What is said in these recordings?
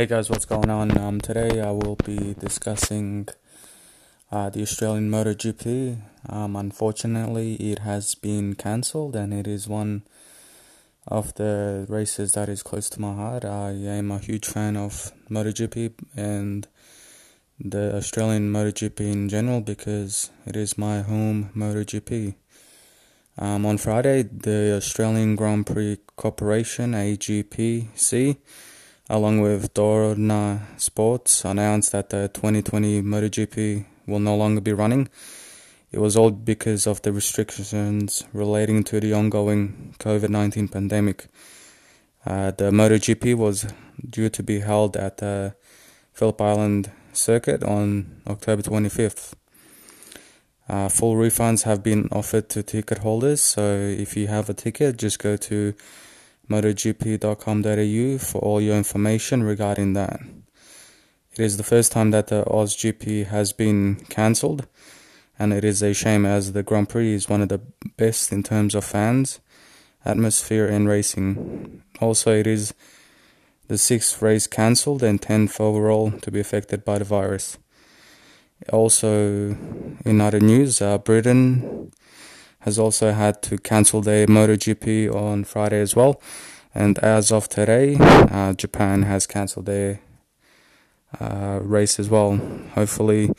Hey guys, what's going on? Um, today I will be discussing uh, the Australian MotoGP. Um, unfortunately, it has been cancelled, and it is one of the races that is close to my heart. I am a huge fan of MotoGP and the Australian MotoGP in general because it is my home MotoGP. Um, on Friday, the Australian Grand Prix Corporation AGPC along with Dorna Sports, announced that the 2020 MotoGP will no longer be running. It was all because of the restrictions relating to the ongoing COVID 19 pandemic. Uh, the MotoGP was due to be held at the Phillip Island circuit on October 25th. Uh, full refunds have been offered to ticket holders, so if you have a ticket, just go to motogp.com.au for all your information regarding that. It is the first time that the AusGP has been cancelled, and it is a shame as the Grand Prix is one of the best in terms of fans, atmosphere, and racing. Also, it is the sixth race cancelled and 10th overall to be affected by the virus. Also, in other news, uh, Britain has also had to cancel their MotoGP on Friday as well. And as of today, uh, Japan has cancelled their uh, race as well. Hopefully,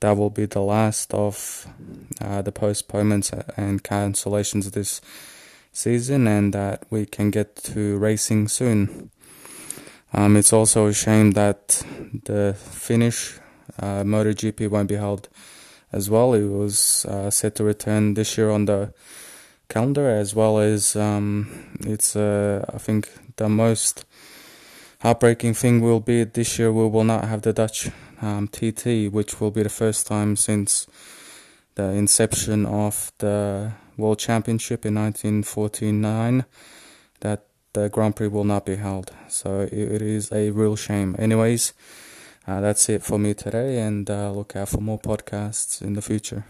that will be the last of uh, the postponements and cancellations this season, and that we can get to racing soon. Um, it's also a shame that the Finnish uh, MotoGP won't be held as well. It was uh, set to return this year on the calendar, as well as um, it's uh, I think the most heartbreaking thing will be this year we will not have the Dutch um, TT, which will be the first time since the inception of the World Championship in 1949 that the Grand Prix will not be held. So it is a real shame. Anyways. Uh, that's it for me today, and uh, look out for more podcasts in the future.